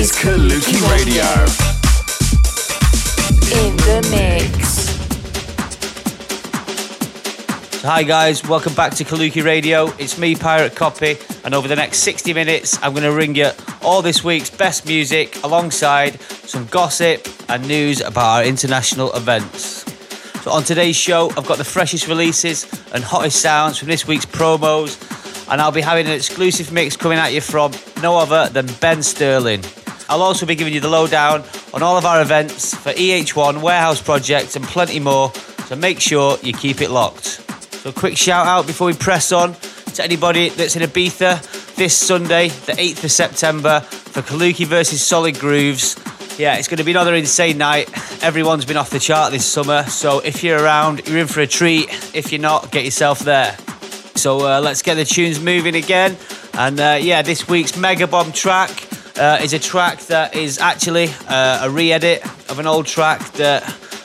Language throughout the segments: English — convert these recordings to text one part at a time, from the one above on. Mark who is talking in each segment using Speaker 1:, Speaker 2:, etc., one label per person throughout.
Speaker 1: is Kaluki Radio.
Speaker 2: in the mix.
Speaker 3: Hi guys, welcome back to Kaluki Radio. It's me, Pirate Copy, and over the next 60 minutes, I'm going to ring you all this week's best music alongside some gossip and news about our international events. So on today's show, I've got the freshest releases and hottest sounds from this week's promos, and I'll be having an exclusive mix coming at you from no other than Ben Sterling. I'll also be giving you the lowdown on all of our events for EH1, Warehouse Project, and plenty more, so make sure you keep it locked. So, quick shout out before we press on to anybody that's in Ibiza this Sunday, the 8th of September, for Kaluki versus Solid Grooves. Yeah, it's going to be another insane night. Everyone's been off the chart this summer, so if you're around, you're in for a treat. If you're not, get yourself there. So uh, let's get the tunes moving again. And uh, yeah, this week's Mega Bomb track uh, is a track that is actually uh, a re-edit of an old track that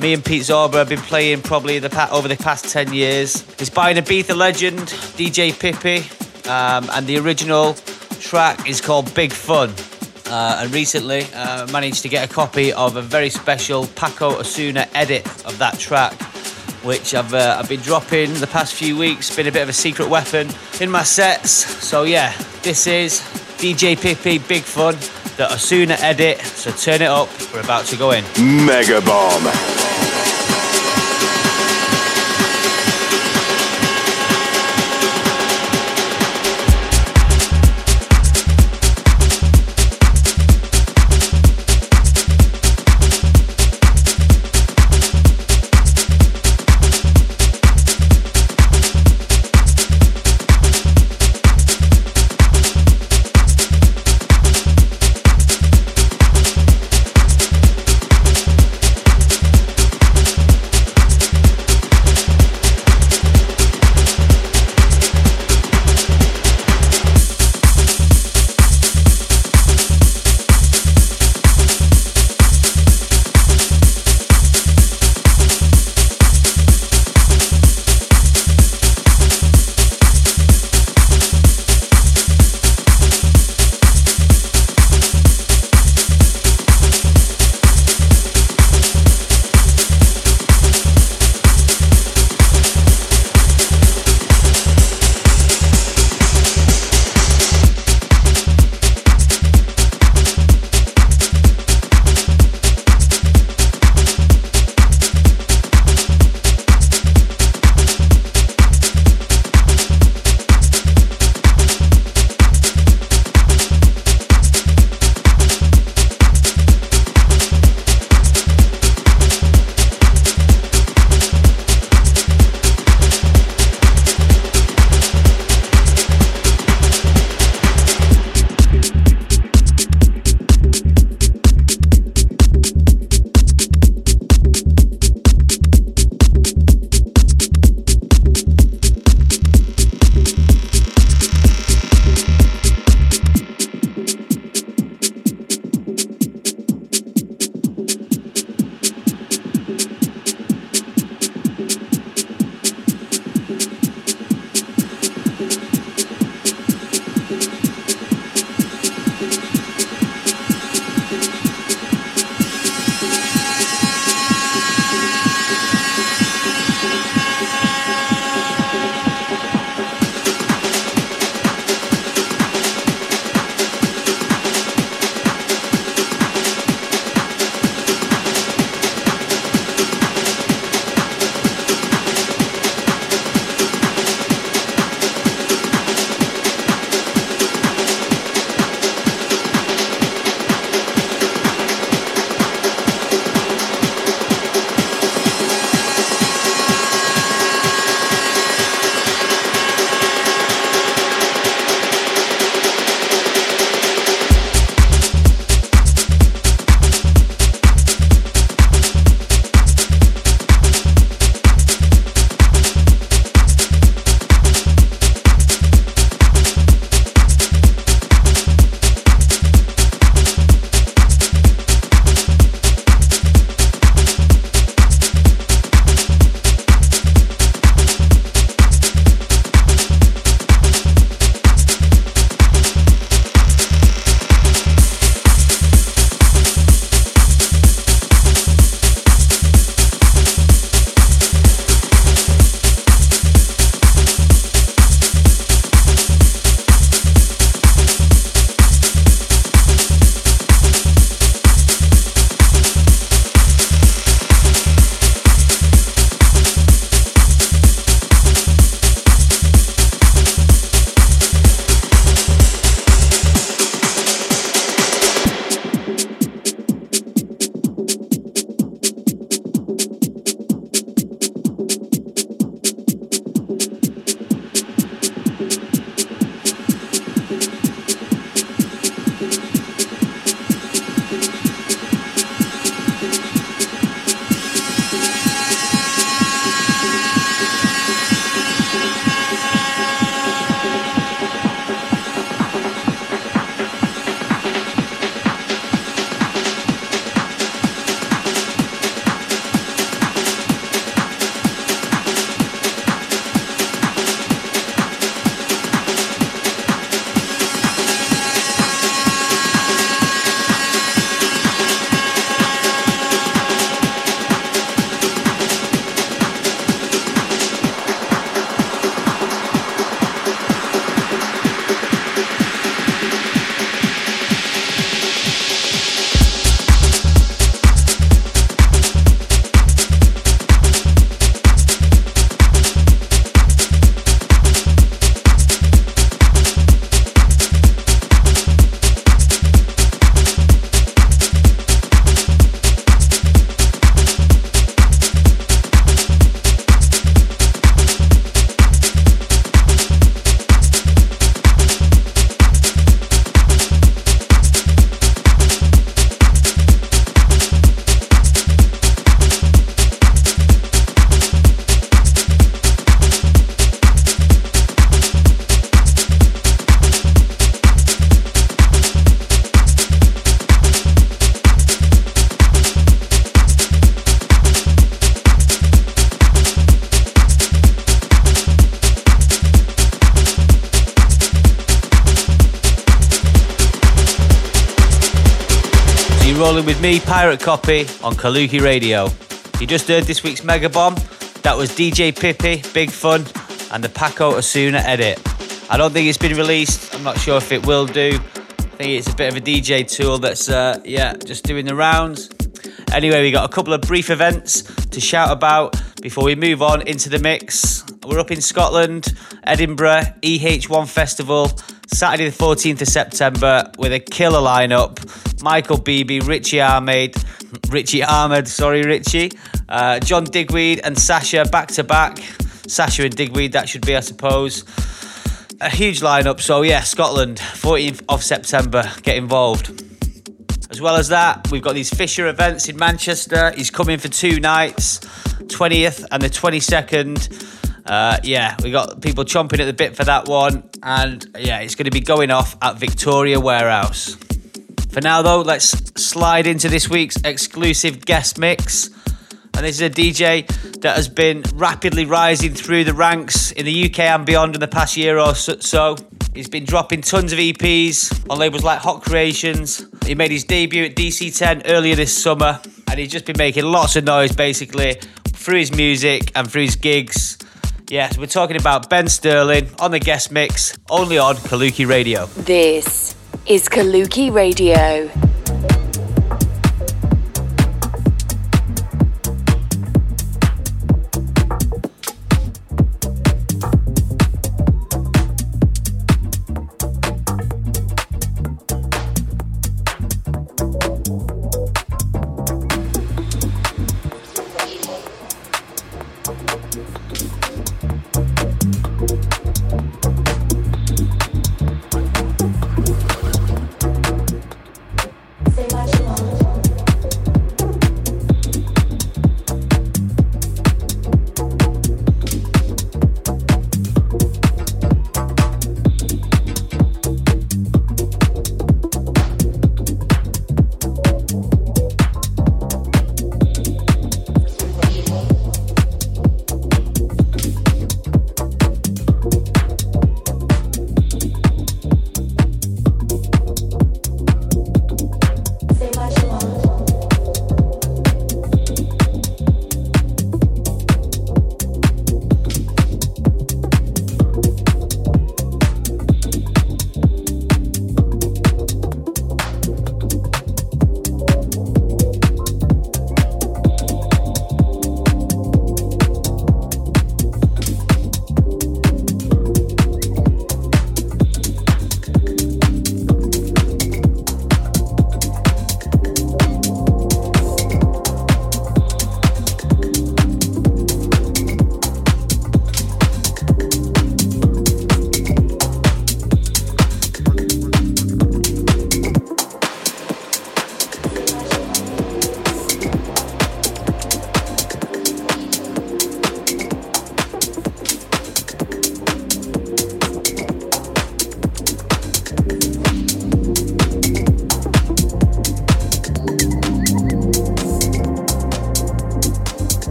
Speaker 3: me and Pete Zorba have been playing probably the pa- over the past 10 years. It's by an Ibiza legend, DJ Pippi, um, and the original track is called Big Fun. Uh, and recently uh, managed to get a copy of a very special Paco Osuna edit of that track which I've uh, I've been dropping the past few weeks. Been a bit of a secret weapon in my sets. So yeah, this is DJ Pippi, big fun. The Osuna edit. So turn it up. We're about to go in.
Speaker 1: Mega Bomb.
Speaker 3: Me, Pirate Copy, on Kaluki Radio. You just heard this week's Mega Bomb. That was DJ Pippi, Big Fun, and the Paco Osuna edit. I don't think it's been released. I'm not sure if it will do. I think it's a bit of a DJ tool that's, uh, yeah, just doing the rounds. Anyway, we got a couple of brief events to shout about before we move on into the mix. We're up in Scotland, Edinburgh, EH1 Festival, Saturday the 14th of September with a killer lineup. Michael Bibi, Richy Ahmed, Richy Ahmed, sorry, Richy, uh, John Digweed and Sasha back to back. Sasha and Digweed, that should be, I suppose. A huge lineup, so yeah, Scotland, 14th of September, get involved. As well as that, we've got these Fisher events in Manchester. He's coming for two nights, 20th and the 22nd. Uh, yeah, we got people chomping at the bit for that one, and yeah, it's going to be going off at Victoria Warehouse. For now, though, let's slide into this week's exclusive guest mix. And this is a DJ that has been rapidly rising through the ranks in the UK and beyond in the past year or so. He's been dropping tons of EPs on labels like Hot Creations. He made his debut at DC10 earlier this summer, and he's just been making lots of noise basically through his music and through his gigs. Yes, we're talking about Ben Sterling on the guest mix, only on Kaluki Radio.
Speaker 2: This is Kaluki Radio.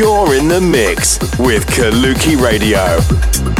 Speaker 1: You're in the mix with Kaluki Radio.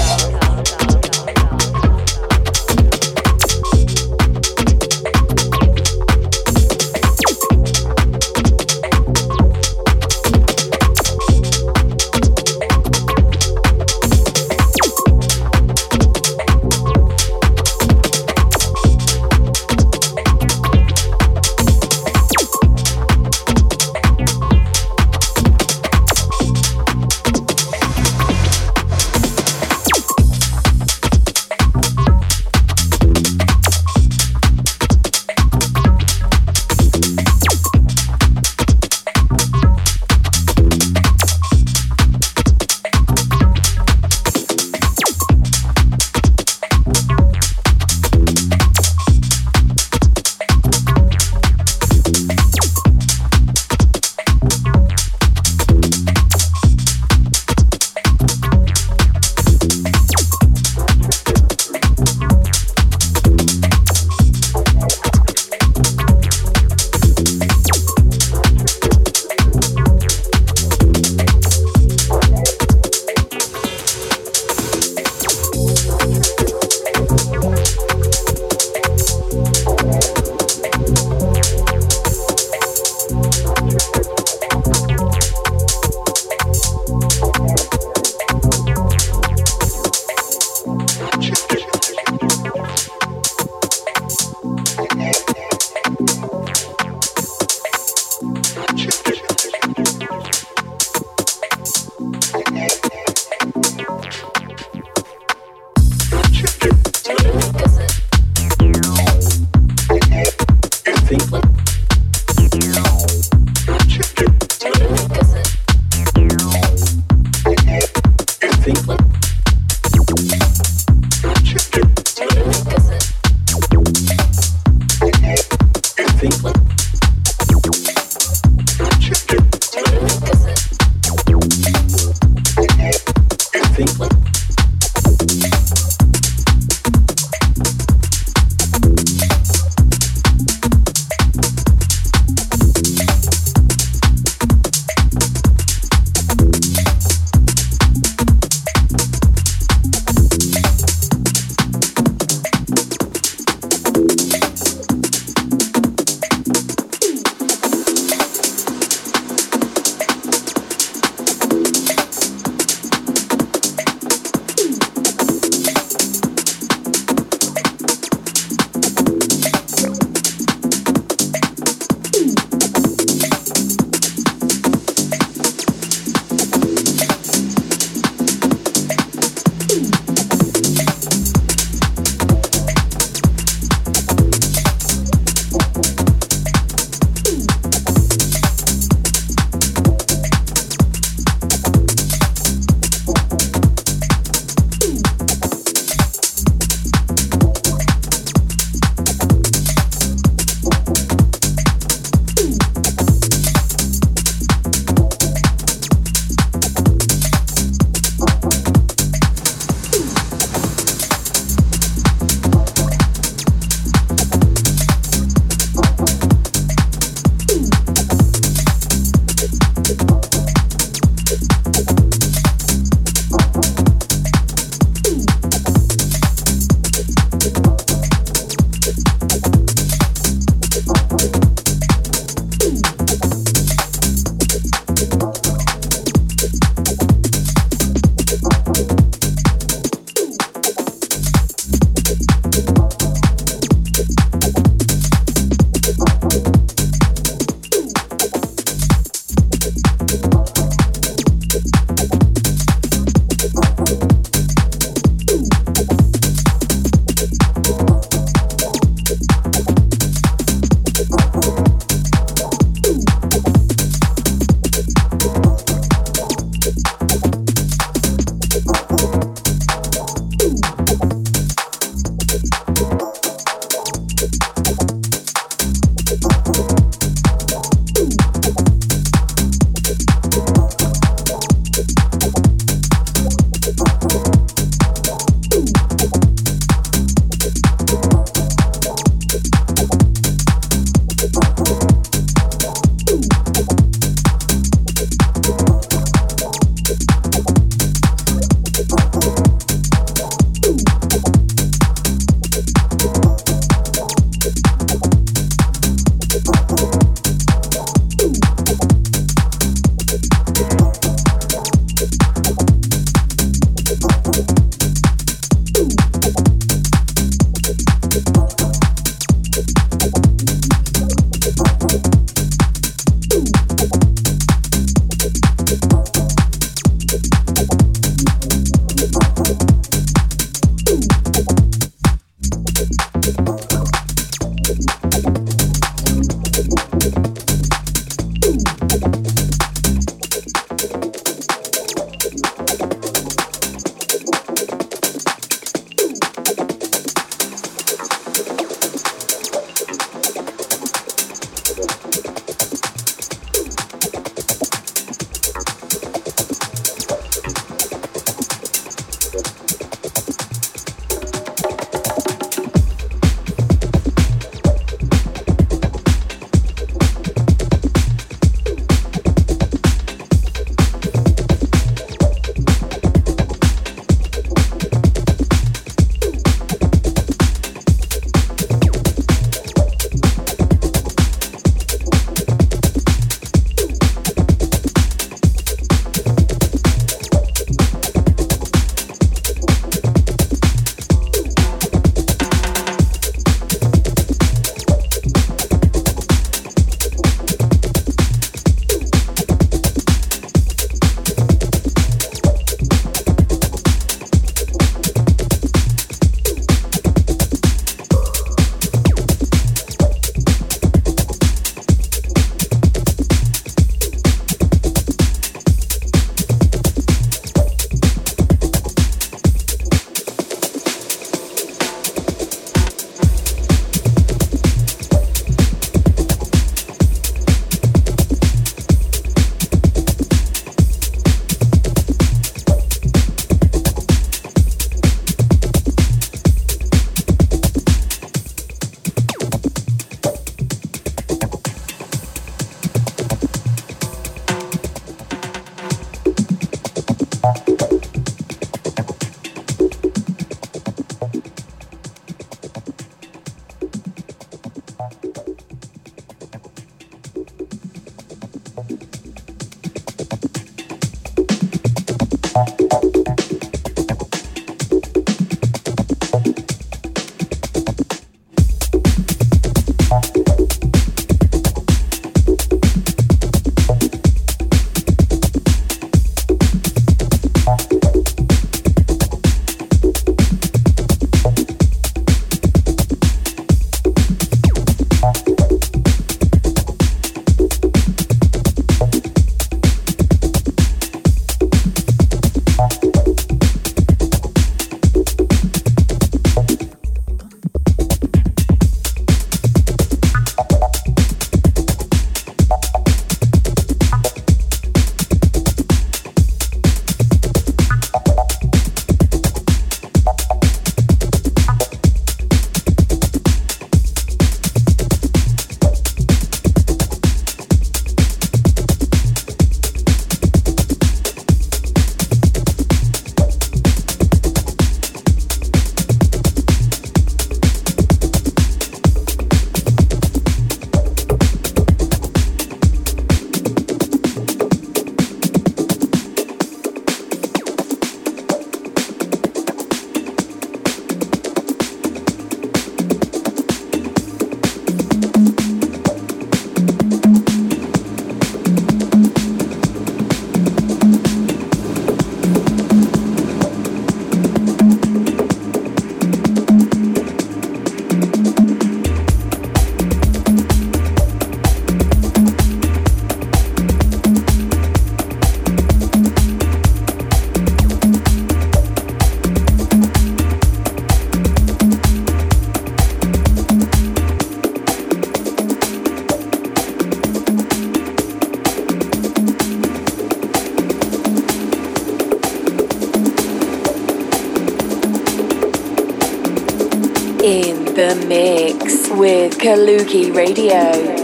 Speaker 4: Kaluki Radio.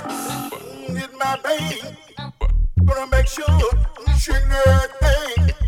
Speaker 4: Hit my vein. Gonna make sure you shake that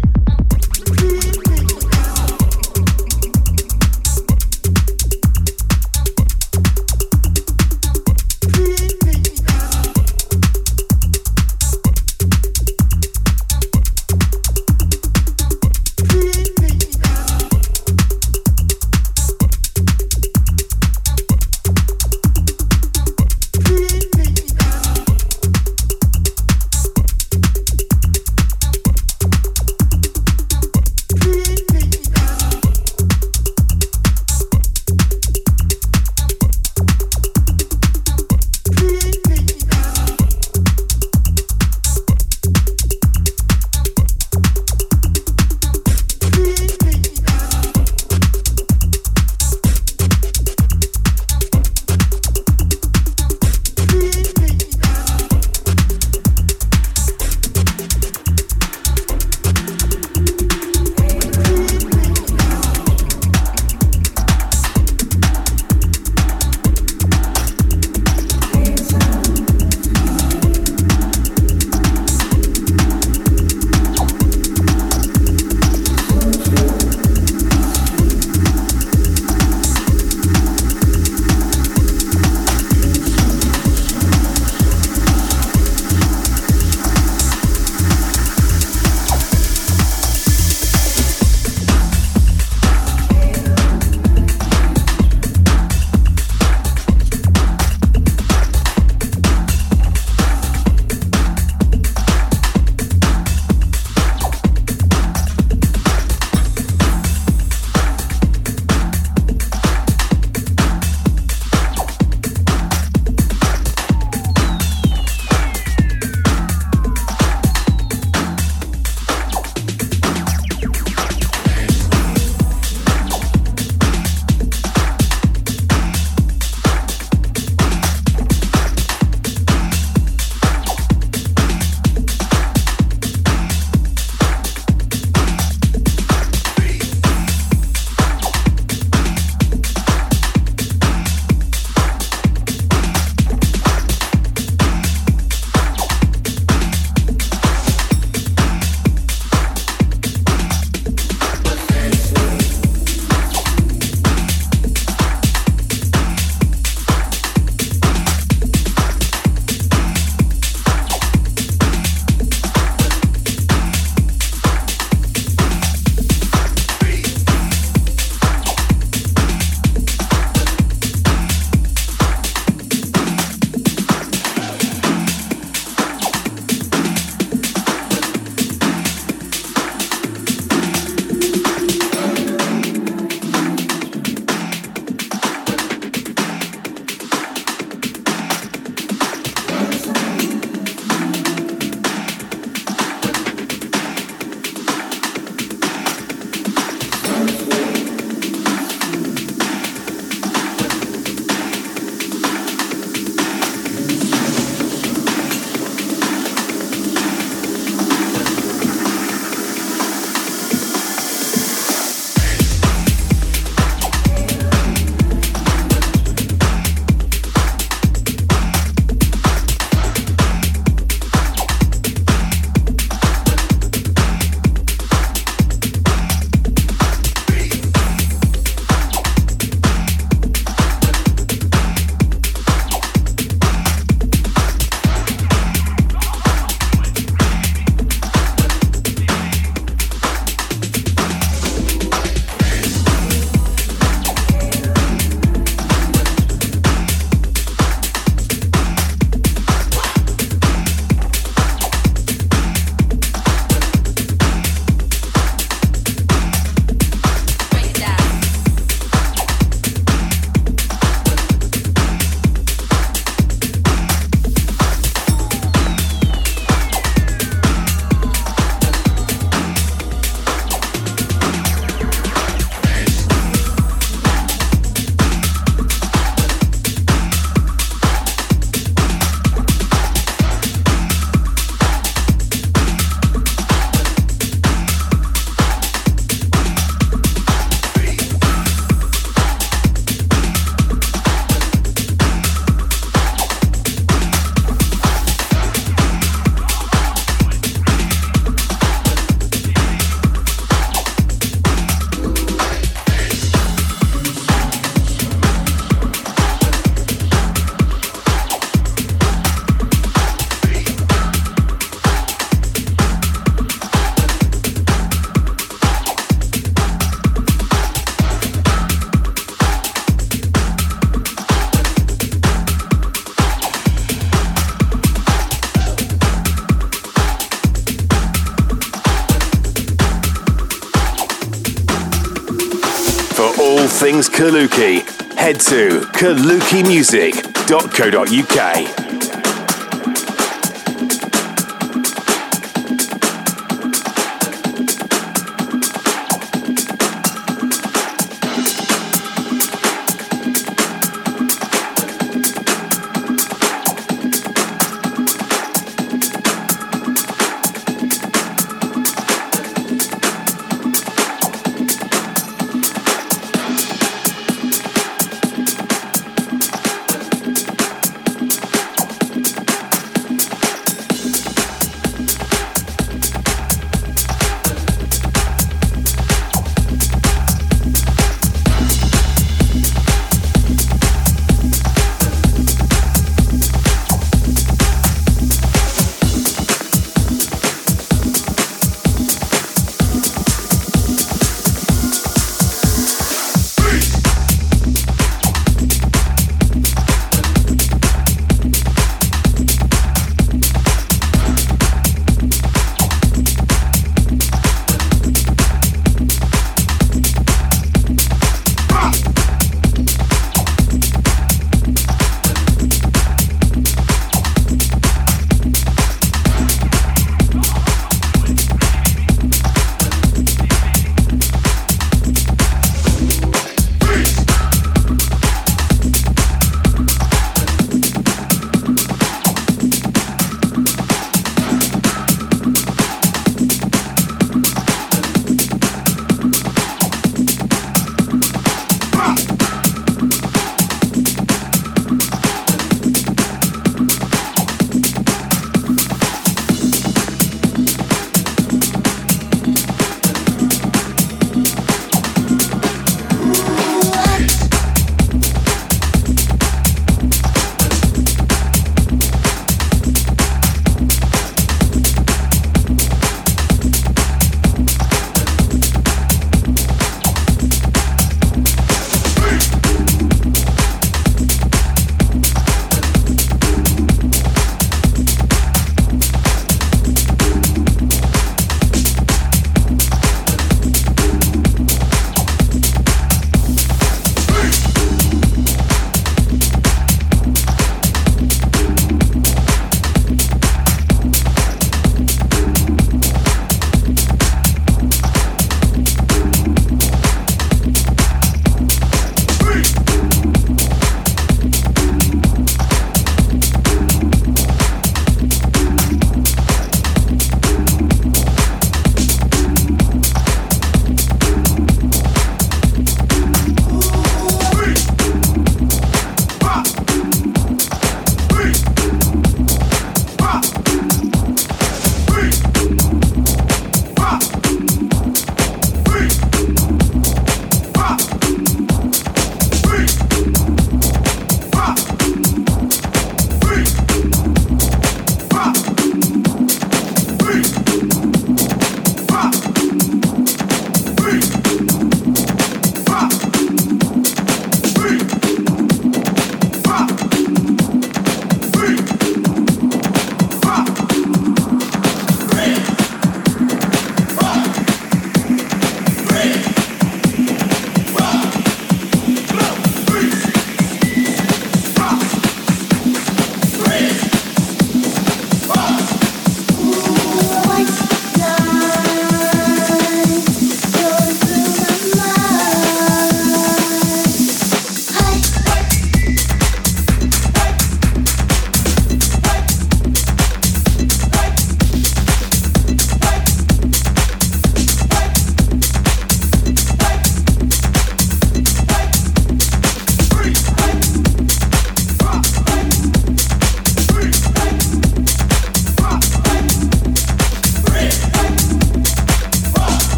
Speaker 1: Kaluki, head to kalukimusic.co.uk.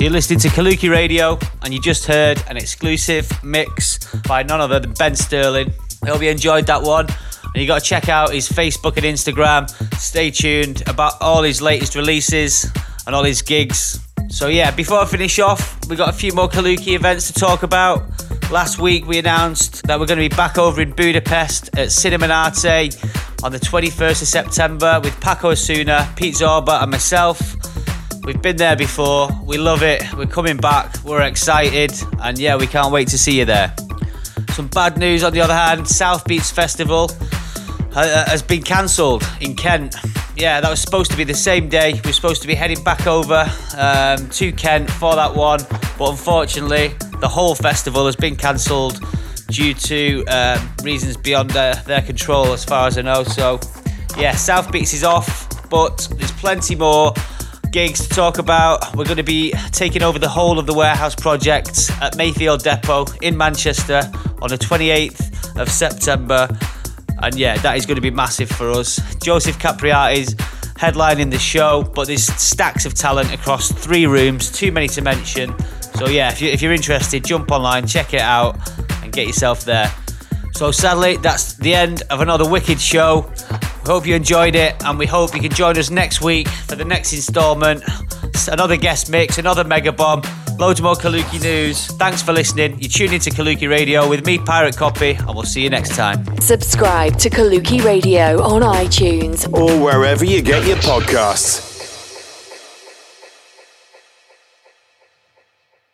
Speaker 3: You're listening to Kaluki Radio, and you just heard an exclusive mix by none other than Ben Sterling. I hope you enjoyed that one. And you got to check out his Facebook and Instagram. Stay tuned about all his latest releases and all his gigs. So, yeah, before I finish off, we got a few more Kaluki events to talk about. Last week, we announced that we're going to be back over in Budapest at Cinemanate on the 21st of September with Paco Osuna, Pete Zorba, and myself. We've been there before. We love it. We're coming back. We're excited. And yeah, we can't wait to see you there. Some bad news on the other hand South Beats Festival uh, has been cancelled in Kent. Yeah, that was supposed to be the same day. We were supposed to be heading back over um, to Kent for that one. But unfortunately, the whole festival has been cancelled due to um, reasons beyond their, their control, as far as I know. So, yeah, South Beats is off, but there's plenty more gigs to talk about. We're going to be taking over the whole of the warehouse project at Mayfield Depot in Manchester on the 28th of September. And yeah, that is going to be massive for us. Joseph Capriati's headlining the show, but there's stacks of talent across three rooms, too many to mention. So yeah, if, you, if you're interested, jump online, check it out, and get yourself there. So sadly, that's the end of another wicked show. We hope you enjoyed it, and we hope you can join us next week for the next instalment. Another guest mix, another mega bomb, loads more Kaluki news. Thanks for listening. You're tuned into Kaluki Radio with me, Pirate Copy, and we'll see you next time.
Speaker 2: Subscribe to Kaluki Radio on iTunes
Speaker 1: Or wherever you get your podcasts.